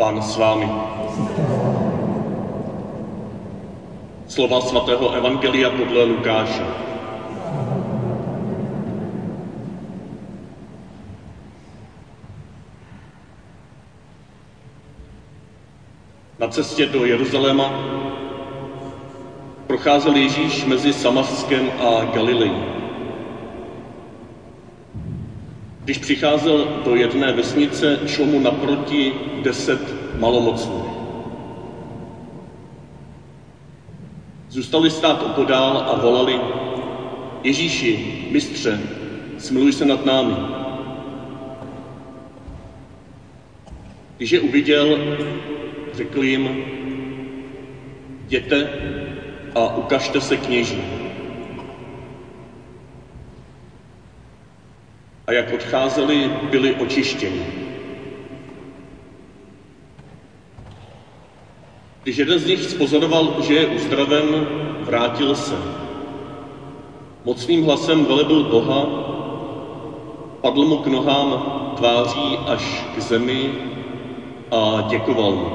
Pán s vámi. Slova svatého Evangelia podle Lukáše. Na cestě do Jeruzaléma procházel Ježíš mezi Samaskem a Galilejí. Když přicházel do jedné vesnice, šlo mu naproti deset malomocných. Zůstali stát opodál a volali, Ježíši, mistře, smiluj se nad námi. Když je uviděl, řekl jim, jděte a ukažte se kněží. A jak odcházeli, byli očištěni. Když jeden z nich spozoroval, že je uzdraven, vrátil se. Mocným hlasem velebil Boha, padl mu k nohám tváří až k zemi a děkoval mu.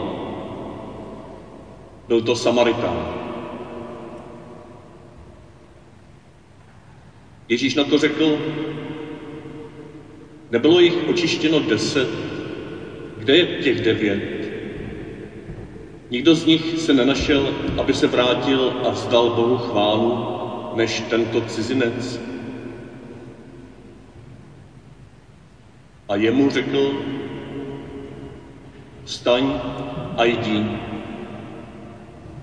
Byl to Samaritán. Ježíš na to řekl, nebylo jich očištěno deset, kde je těch devět? Nikdo z nich se nenašel, aby se vrátil a vzdal Bohu chválu, než tento cizinec. A jemu řekl, vstaň a jdi,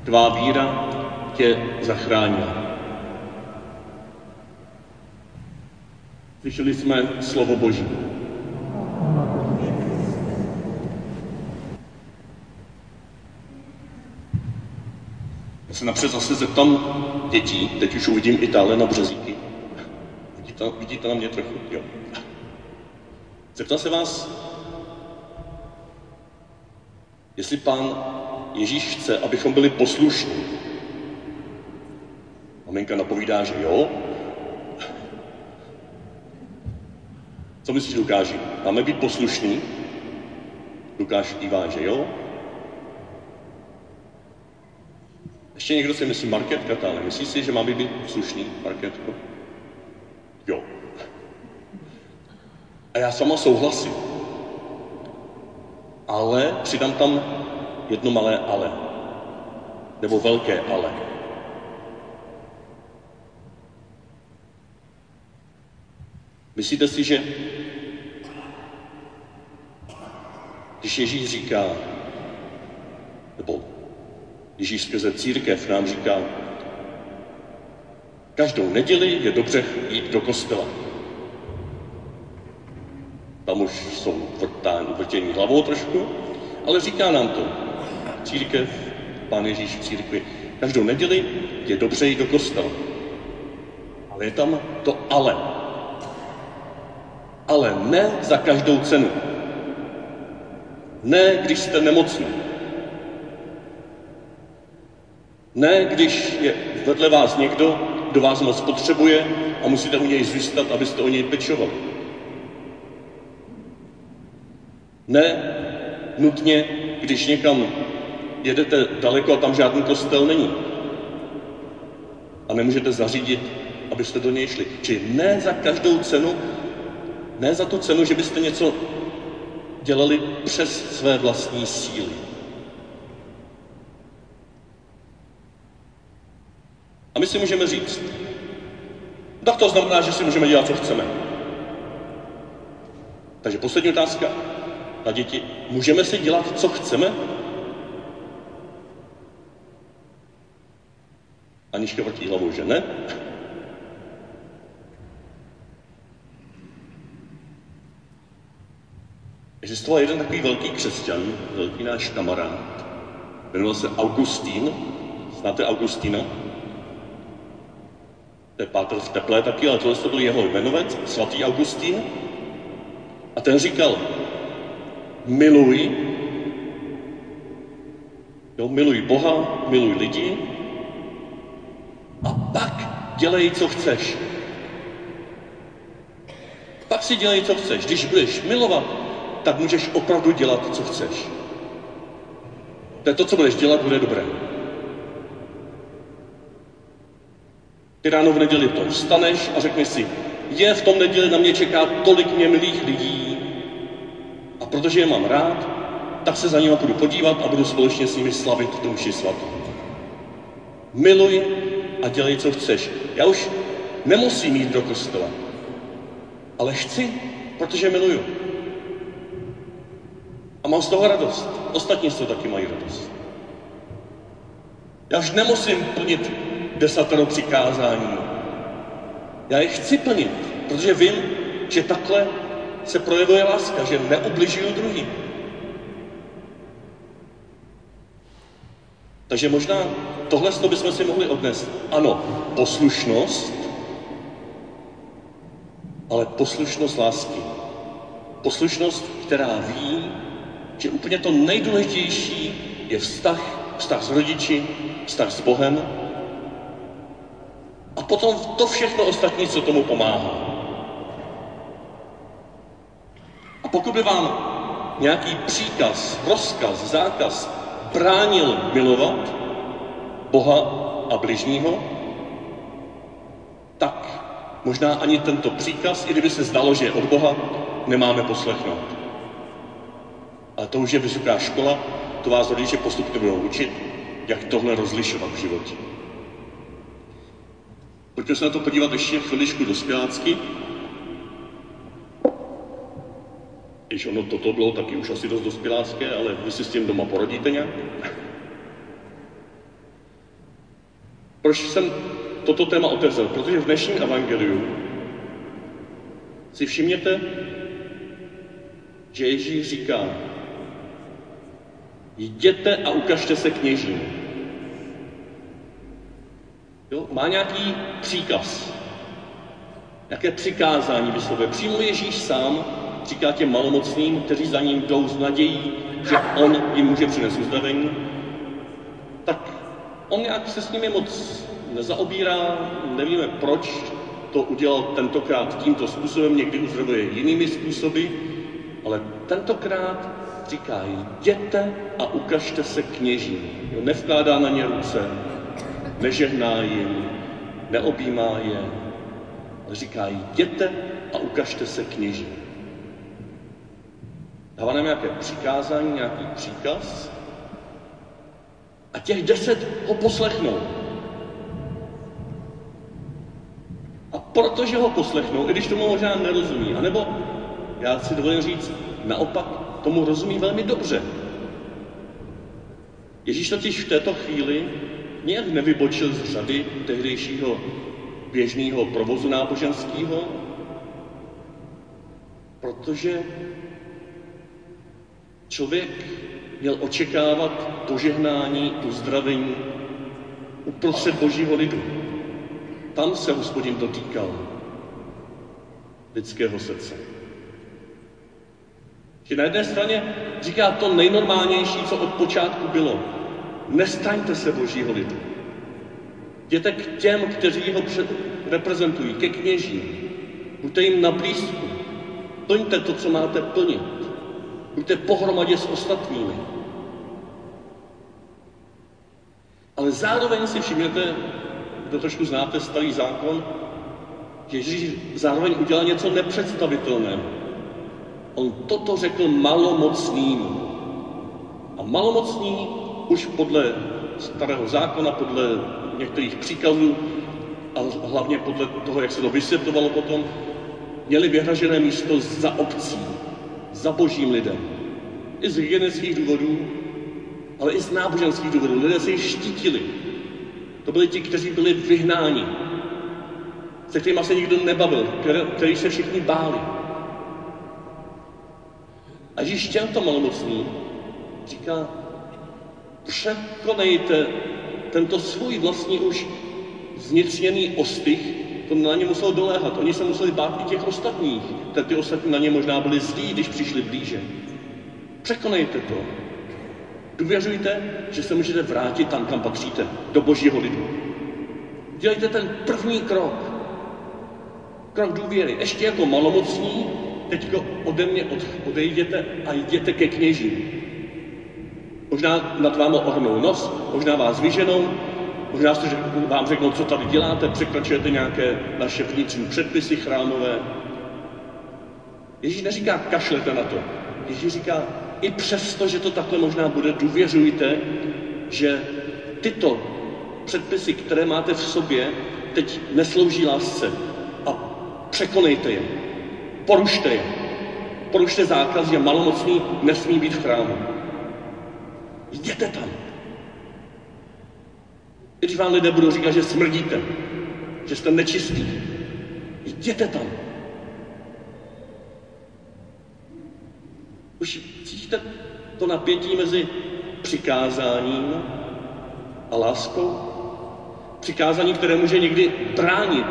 tvá víra tě zachránila. Slyšeli jsme slovo Boží. Já se napřed zase zeptám dětí, teď už uvidím Itálie na březíky. Vidíte, vidíte na mě trochu? Jo. Zeptám se vás, jestli pán Ježíš chce, abychom byli poslušní. Maminka napovídá, že jo. Co myslíš, Lukáši? Máme být poslušní? Lukáš kývá, že jo. Ještě někdo si myslí, Marketka ta, myslí si, že má být slušný, Marketko? Jo. A já sama souhlasím. Ale přidám tam jedno malé ale. Nebo velké ale. Myslíte si, že když Ježíš říká, nebo Ježíš skrze církev nám říká, každou neděli je dobře jít do kostela. Tam už jsou vrtání, vrtění hlavou trošku, ale říká nám to. Církev, Pán Ježíš v církvi, každou neděli je dobře jít do kostela. Ale je tam to ale. Ale ne za každou cenu. Ne, když jste nemocní. Ne, když je vedle vás někdo, kdo vás moc potřebuje a musíte u něj zůstat, abyste o něj pečovali. Ne nutně, když někam jedete daleko a tam žádný kostel není. A nemůžete zařídit, abyste do něj šli. Či ne za každou cenu, ne za tu cenu, že byste něco dělali přes své vlastní síly. A my si můžeme říct, tak to znamená, že si můžeme dělat, co chceme. Takže poslední otázka na děti. Můžeme si dělat, co chceme? Anička vrtí hlavou, že ne? Existoval jeden takový velký křesťan, velký náš kamarád, jmenoval se Augustín. Znáte Augustína? To je Pátr v teplé taky, ale tohle to byl jeho jmenovec, svatý Augustín. A ten říkal, miluj, jo, miluj Boha, miluj lidi a pak dělej, co chceš. Pak si dělej, co chceš. Když budeš milovat, tak můžeš opravdu dělat, co chceš. To to, co budeš dělat, bude dobré. Ty ráno v neděli to vstaneš a řekneš si, je v tom neděli na mě čeká tolik mě milých lidí a protože je mám rád, tak se za nimi budu podívat a budu společně s nimi slavit tu mši svatou. Miluj a dělej, co chceš. Já už nemusím jít do kostela, ale chci, protože miluju. A mám z toho radost. Ostatní z toho taky mají radost. Já už nemusím plnit desatero přikázání. Já je chci plnit, protože vím, že takhle se projevuje láska, že neubližuju druhým. Takže možná tohle bychom si mohli odnést. Ano, poslušnost, ale poslušnost lásky. Poslušnost, která ví, že úplně to nejdůležitější je vztah, vztah s rodiči, vztah s Bohem, a potom to všechno ostatní, co tomu pomáhá. A pokud by vám nějaký příkaz, rozkaz, zákaz bránil milovat Boha a bližního, tak možná ani tento příkaz, i kdyby se zdalo, že je od Boha, nemáme poslechnout. Ale to už je vysoká škola, to vás rodiče postupně budou učit, jak tohle rozlišovat v životě. Pojďme se na to podívat ještě chviličku dospělácky. Když ono toto bylo taky už asi dost dospělácké, ale vy si s tím doma poradíte nějak. Proč jsem toto téma otevřel? Protože v dnešním evangeliu si všimněte, že Ježíš říká, jděte a ukažte se kněžím. Jo? Má nějaký příkaz, nějaké přikázání vyslovuje. Přímo Ježíš sám říká těm malomocným, kteří za ním jdou s nadějí, že on jim může přinést uzdravení, tak on nějak se s nimi moc nezaobírá, nevíme proč to udělal tentokrát tímto způsobem, někdy uzdravuje jinými způsoby, ale tentokrát říká, jděte a ukažte se kněžím. Jo, nevkládá na ně ruce, nežehná jim, neobjímá je, ale říká, jděte a ukažte se kněží. Dává nám nějaké přikázání, nějaký příkaz a těch deset ho poslechnou. A protože ho poslechnou, i když tomu možná nerozumí, anebo já si dovolím říct, naopak tomu rozumí velmi dobře. Ježíš totiž v této chvíli nějak nevybočil z řady tehdejšího běžného provozu náboženského, protože člověk měl očekávat požehnání, uzdravení uprostřed božího lidu. Tam se hospodin dotýkal lidského srdce. Že na jedné straně říká to nejnormálnější, co od počátku bylo. Nestaňte se božího lidu. Jděte k těm, kteří ho před, reprezentují, ke kněžím. Buďte jim na blízku. Plňte to, co máte plnit. Buďte pohromadě s ostatními. Ale zároveň si všimněte, kdo trošku znáte starý zákon, Ježíš zároveň udělal něco nepředstavitelného. On toto řekl malomocným. A malomocní už podle starého zákona, podle některých příkazů a hlavně podle toho, jak se to vysvětlovalo potom, měli vyhražené místo za obcí, za božím lidem. I z hygienických důvodů, ale i z náboženských důvodů. Lidé se jich štítili. To byli ti, kteří byli vyhnáni, se kterými se nikdo nebavil, který se všichni báli. A Ježíš těmto malomocným říká, překonejte tento svůj vlastní už zvnitřněný ostych, to na ně muselo doléhat. Oni se museli bát i těch ostatních. Tak ty ostatní na ně možná byli zlí, když přišli blíže. Překonejte to. Důvěřujte, že se můžete vrátit tam, kam patříte, do božího lidu. Dělejte ten první krok. Krok důvěry. Ještě jako malomocní, teď ode mě odejděte a jděte ke kněžím. Možná nad vámi ohnou nos, možná vás vyženou, možná jste vám řeknou, co tady děláte, překračujete nějaké naše vnitřní předpisy chrámové. Ježíš neříká, kašlete na to. Ježíš říká, i přesto, že to takhle možná bude, důvěřujte, že tyto předpisy, které máte v sobě, teď neslouží lásce. A překonejte je. Porušte je. Porušte zákaz, že malomocný nesmí být v chrámu. Jděte tam. I když vám lidé budou říkat, že smrdíte, že jste nečistí, jděte tam. Už cítíte to napětí mezi přikázáním a láskou? Přikázání, které může někdy bránit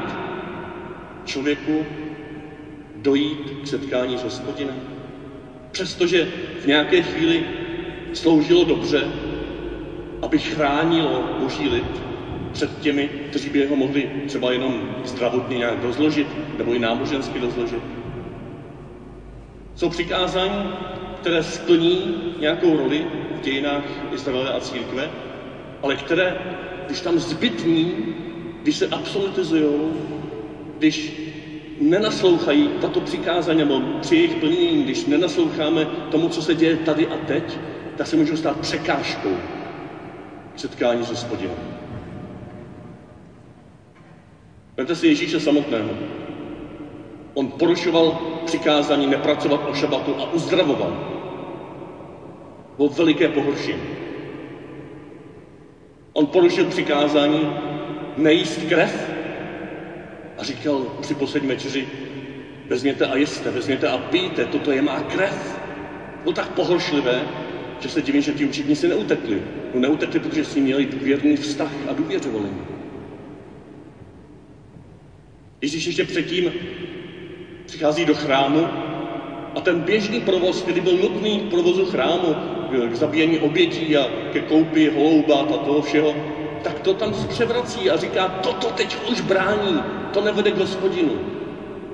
člověku dojít k setkání s hospodinem. Přestože v nějaké chvíli sloužilo dobře, aby chránilo boží lid před těmi, kteří by ho mohli třeba jenom zdravotně nějak rozložit, nebo i nábožensky rozložit. Jsou přikázání, které splní nějakou roli v dějinách Izraele a církve, ale které, když tam zbytní, když se absolutizují, když nenaslouchají tato přikázání, nebo při jejich plnění, když nenasloucháme tomu, co se děje tady a teď, tak se můžou stát překážkou setkání s hospodinem. Vemte si Ježíše samotného. On porušoval přikázání nepracovat o šabatu a uzdravoval. Bylo veliké pohoršení. On porušil přikázání nejíst krev a říkal při poslední večeři, vezměte a jeste, vezměte a pijte, toto je má krev. Bylo tak pohoršlivé, že se divím, že ti učitníci neutekli. No neutekli, protože s ním měli důvěrný vztah a důvěřovali mu. Ježíš ještě předtím přichází do chrámu a ten běžný provoz, který byl nutný k provozu chrámu, k zabíjení obětí a ke koupi holoubat a toho všeho, tak to tam převrací a říká, toto teď už brání, to nevede k hospodinu.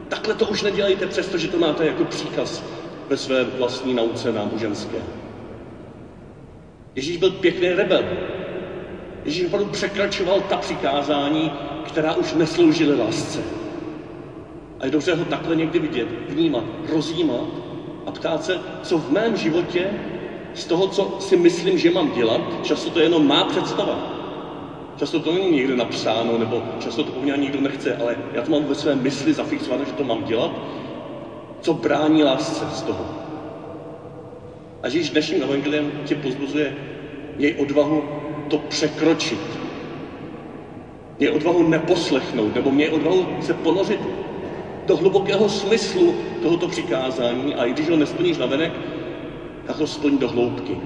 Takhle to už nedělejte, přestože to máte jako příkaz ve své vlastní nauce náboženské. Ježíš byl pěkný rebel. Ježíš opravdu překračoval ta přikázání, která už nesloužily lásce. A je dobře ho takhle někdy vidět, vnímat, rozjímat a ptát se, co v mém životě z toho, co si myslím, že mám dělat, často to je jenom má představa. Často to není někde napsáno, nebo často to po mně nikdo nechce, ale já to mám ve své mysli zafixované, že to mám dělat, co brání lásce z toho. A Ježíš dnešním evangeliem tě pozbuzuje, měj odvahu to překročit. Měj odvahu neposlechnout, nebo měj odvahu se ponořit do hlubokého smyslu tohoto přikázání a i když ho nesplníš na venek, tak ho splň do hloubky.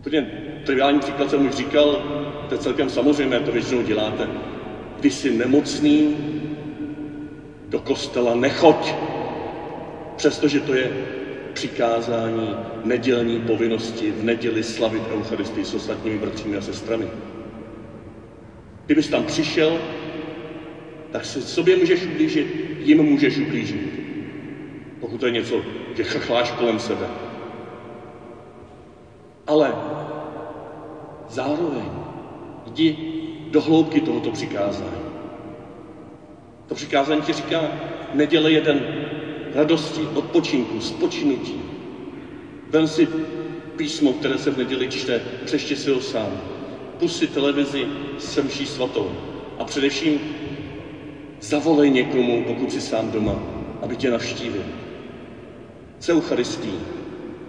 Úplně triviální příklad jsem už říkal, to je celkem samozřejmé, to většinou děláte. Když jsi nemocný, do kostela nechoď, přestože to je přikázání nedělní povinnosti v neděli slavit Eucharistii s ostatními bratřími a sestrami. Kdybys tam přišel, tak se sobě můžeš ublížit, jim můžeš ublížit. Pokud to je něco, že chchláš kolem sebe. Ale zároveň jdi do hloubky tohoto přikázání. To přikázání ti říká, neděle jeden radosti, odpočinku, spočinutí. Vem si písmo, které se v neděli čte, přešti si ho sám. Pust si televizi s mší svatou. A především zavolej někomu, pokud jsi sám doma, aby tě navštívil. S Eucharistí,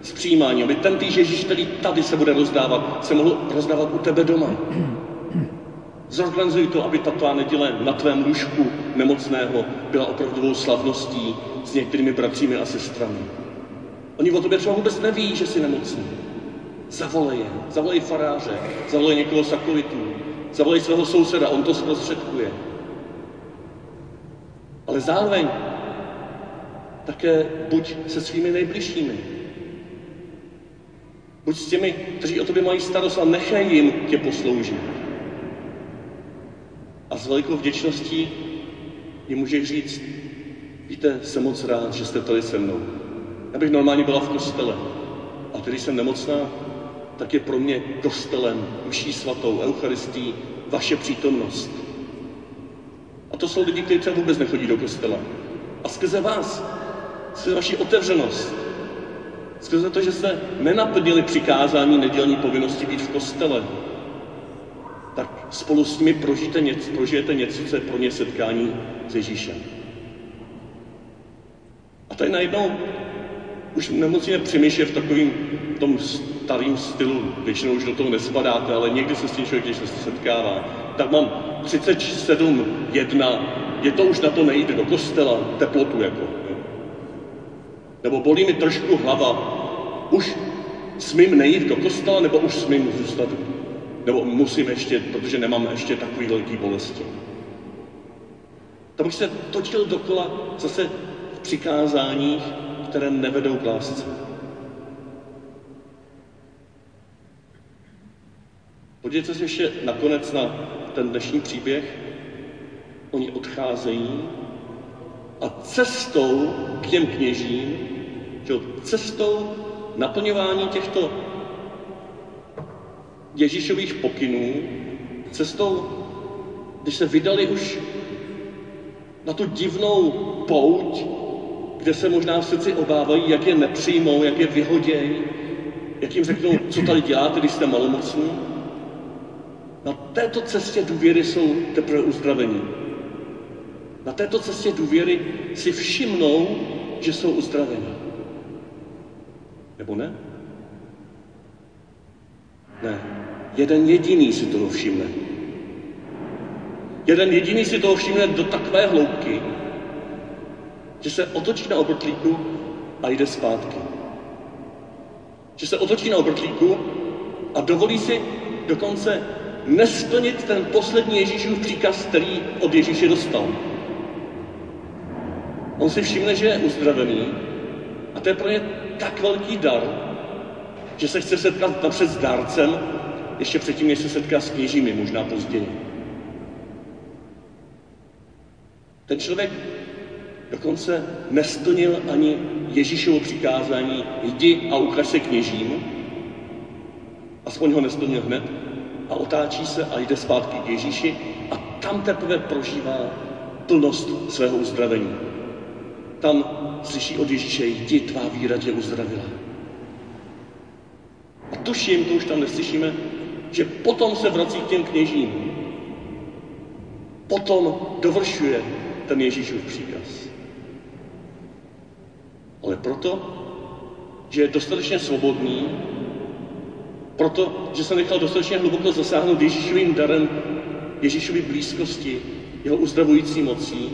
s přijímáním, aby ten týž Ježíš, který tady se bude rozdávat, se mohl rozdávat u tebe doma. Zorganizuj to, aby tato neděle na tvém lůžku nemocného byla opravdovou slavností s některými bratřími a sestrami. Oni o tobě třeba vůbec neví, že jsi nemocný. Zavolej je, zavolej faráře, zavolej někoho z akolitů, zavolej svého souseda, on to zprostředkuje. Ale zároveň také buď se svými nejbližšími. Buď s těmi, kteří o tobě mají starost a nechaj jim tě posloužit. A s velikou vděčností jim můžeš říct, víte, jsem moc rád, že jste tady se mnou. Já bych normálně byla v kostele. A když jsem nemocná, tak je pro mě kostelem, mší svatou, eucharistí, vaše přítomnost. A to jsou lidi, kteří třeba vůbec nechodí do kostela. A skrze vás, skrze vaši otevřenost, skrze to, že jste nenaplnili přikázání nedělní povinnosti být v kostele, tak spolu s nimi prožijete něco, prožijete něco, co je pro ně setkání s Ježíšem. A tady najednou už nemusíme přemýšlet v takovým tom starým stylu, většinou už do toho nespadáte, ale někdy se s tím člověk, když se setkává, tak mám 37, 1, je to už na to nejde do kostela, teplotu jako. Nebo bolí mi trošku hlava, už smím nejít do kostela, nebo už smím zůstat, nebo musím ještě, protože nemám ještě takový velký bolesti. Tam bych se točil dokola zase v přikázáních, které nevedou k lásce. Podívejte se ještě nakonec na ten dnešní příběh. Oni odcházejí a cestou k těm kněžím, že cestou naplňování těchto Ježíšových pokynů, cestou, když se vydali už na tu divnou pouť, kde se možná v srdci obávají, jak je nepřijmou, jak je vyhodějí, jak jim řeknou, co tady děláte, když jste malomocní. Na této cestě důvěry jsou teprve uzdravení. Na této cestě důvěry si všimnou, že jsou uzdraveni. Nebo ne? Ne. Jeden jediný si toho všimne. Jeden jediný si toho všimne do takové hloubky, že se otočí na obrtlíku a jde zpátky. Že se otočí na obrtlíku a dovolí si dokonce nesplnit ten poslední Ježíšův příkaz, který od Ježíše dostal. On si všimne, že je uzdravený a to je pro ně tak velký dar, že se chce setkat napřed s dárcem, ještě předtím, než se setká s kněžími, možná později. Ten člověk dokonce nesplnil ani Ježíšovo přikázání, jdi a ukaž se kněžím, aspoň ho nesplnil hned, a otáčí se a jde zpátky k Ježíši a tam teprve prožívá plnost svého uzdravení. Tam slyší od Ježíše, jdi, tvá víra tě uzdravila. A tuším, to už tam neslyšíme, že potom se vrací k těm kněžím. Potom dovršuje ten Ježíšův příkaz. Ale proto, že je dostatečně svobodný, proto, že se nechal dostatečně hluboko zasáhnout Ježíšovým darem, Ježíšovy blízkosti, jeho uzdravující mocí,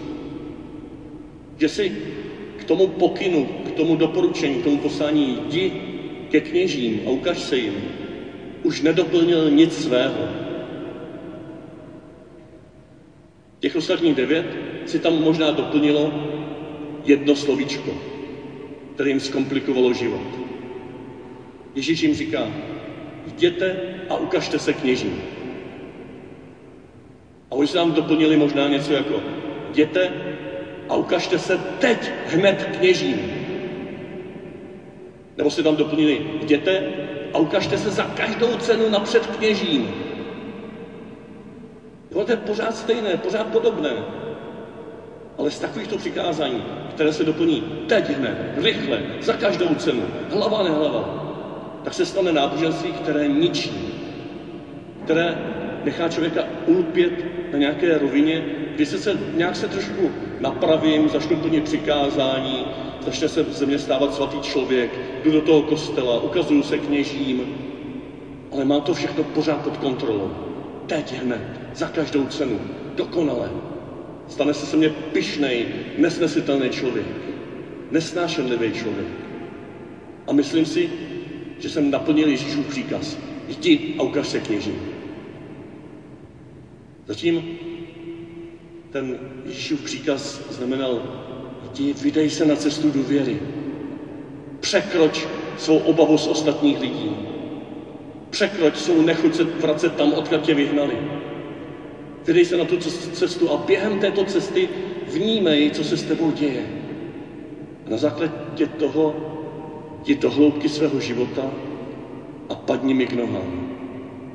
že si k tomu pokynu, k tomu doporučení, k tomu poslání jdi ke kněžím a ukaž se jim, už nedoplnil nic svého. Těch ostatních devět si tam možná doplnilo jedno slovíčko, které jim zkomplikovalo život. Ježíš jim říká, jděte a ukažte se kněžím. A oni se nám doplnili možná něco jako, jděte a ukažte se teď hned kněžím. Nebo si tam doplnili, jděte a ukažte se za každou cenu napřed kněžím. Jo, to je pořád stejné, pořád podobné. Ale z takovýchto přikázání, které se doplní teď hned, rychle, za každou cenu, hlava nehlava, tak se stane náboženství, které ničí, které nechá člověka ulpět na nějaké rovině, kdy se, se nějak se trošku napravím, začnu plnit přikázání, začne se ze mě stávat svatý člověk, jdu do toho kostela, ukazuju se kněžím, ale mám to všechno pořád pod kontrolou. Teď hned, za každou cenu, dokonale. Stane se se mně pyšnej, nesnesitelný člověk, nesnášenlivý člověk. A myslím si, že jsem naplnil Ježíšův příkaz. Jdi a ukaž se kněžím. Zatím ten Ježíšův příkaz znamenal, jdi, vydej se na cestu důvěry. Překroč svou obavu z ostatních lidí. Překroč svou nechuť se vracet tam, odkud tě vyhnali. Vydej se na tu cestu a během této cesty vnímej, co se s tebou děje. A na základě toho jdi do hloubky svého života a padni mi k nohám.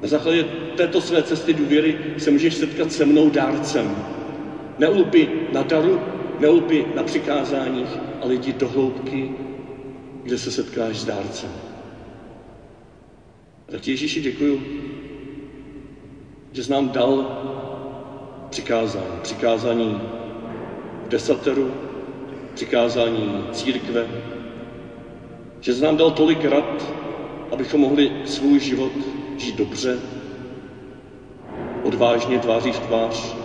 Na základě této své cesty důvěry se můžeš setkat se mnou dárcem. Neulpí na daru, neulpí na přikázáních, ale jdi do hloubky, kde se setkáš s dárcem. A tak Ježíši děkuju, že jsi nám dal přikázání. Přikázání desateru, přikázání církve, že jsi nám dal tolik rad, abychom mohli svůj život žít dobře, odvážně tváří v tvář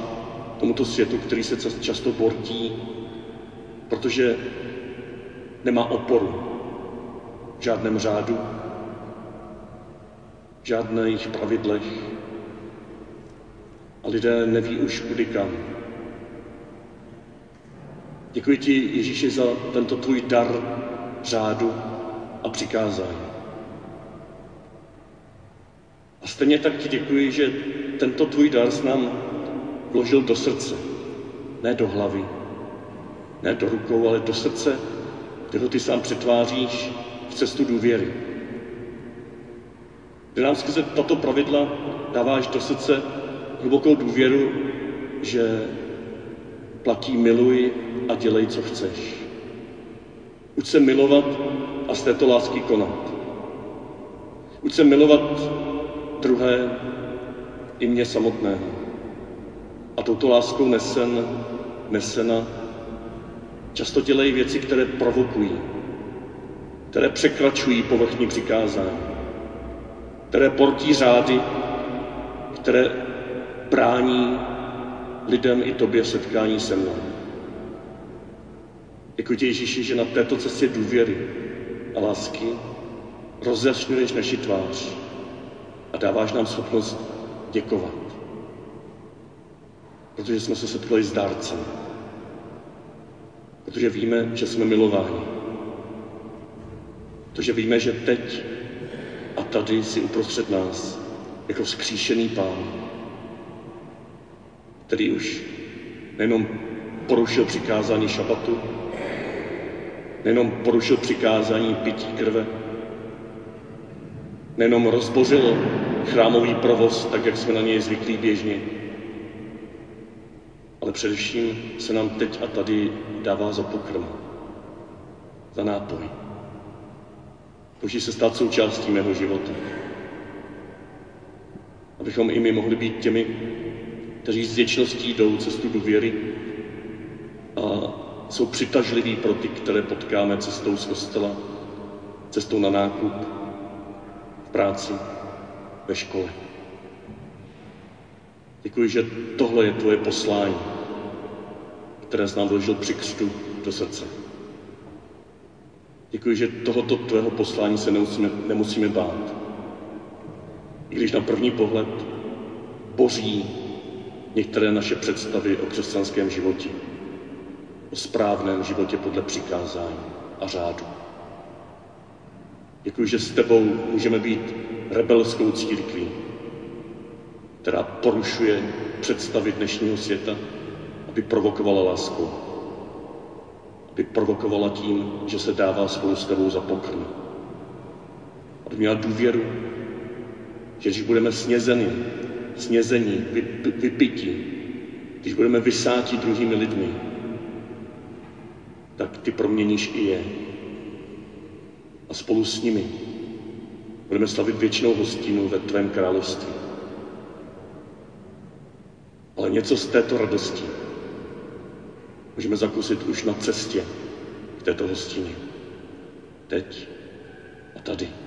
tomuto světu, který se často bortí, protože nemá oporu v žádném řádu, v žádných pravidlech a lidé neví už kudy kam. Děkuji ti, Ježíši, za tento tvůj dar řádu a přikázání. A stejně tak ti děkuji, že tento tvůj dar s nám vložil do srdce, ne do hlavy, ne do rukou, ale do srdce, kde ty sám přetváříš v cestu důvěry. Kde nám skrze tato pravidla dáváš do srdce hlubokou důvěru, že platí miluj a dělej, co chceš. Uč se milovat a z této lásky konat. Uč se milovat druhé i mě samotného. A touto láskou nesen, nesena, často dělají věci, které provokují, které překračují povrchní přikázání, které portí řády, které brání lidem i tobě setkání se mnou. Děkuji ti, Ježíši, že na této cestě důvěry a lásky rozjasňuješ naši tvář a dáváš nám schopnost děkovat. Protože jsme se setkali s dárcem. Protože víme, že jsme milováni. Protože víme, že teď a tady si uprostřed nás jako vzkříšený pán, který už nejenom porušil přikázání šabatu, nejenom porušil přikázání pití krve, nejenom rozbořil chrámový provoz, tak jak jsme na něj zvyklí běžně, ale především se nám teď a tady dává za pokrm, za nápoj. Může se stát součástí mého života. Abychom i my mohli být těmi, kteří s věčností jdou cestu důvěry a jsou přitažliví pro ty, které potkáme cestou z kostela, cestou na nákup, v práci, ve škole. Děkuji, že tohle je tvoje poslání, které jsi nám vložil při křtu do srdce. Děkuji, že tohoto tvého poslání se nemusíme, nemusíme bát. I když na první pohled boří některé naše představy o křesťanském životě, o správném životě podle přikázání a řádu. Děkuji, že s tebou můžeme být rebelskou církví, která porušuje představy dnešního světa, aby provokovala láskou, aby provokovala tím, že se dává spolu s tebou za pokrm, aby měla důvěru, že když budeme snězeni, snězení, vy, vypití, když budeme vysáti druhými lidmi, tak ty proměníš i je. A spolu s nimi budeme slavit věčnou hostinu ve tvém království. Ale něco z této radosti můžeme zakusit už na cestě k této hostině. Teď a tady.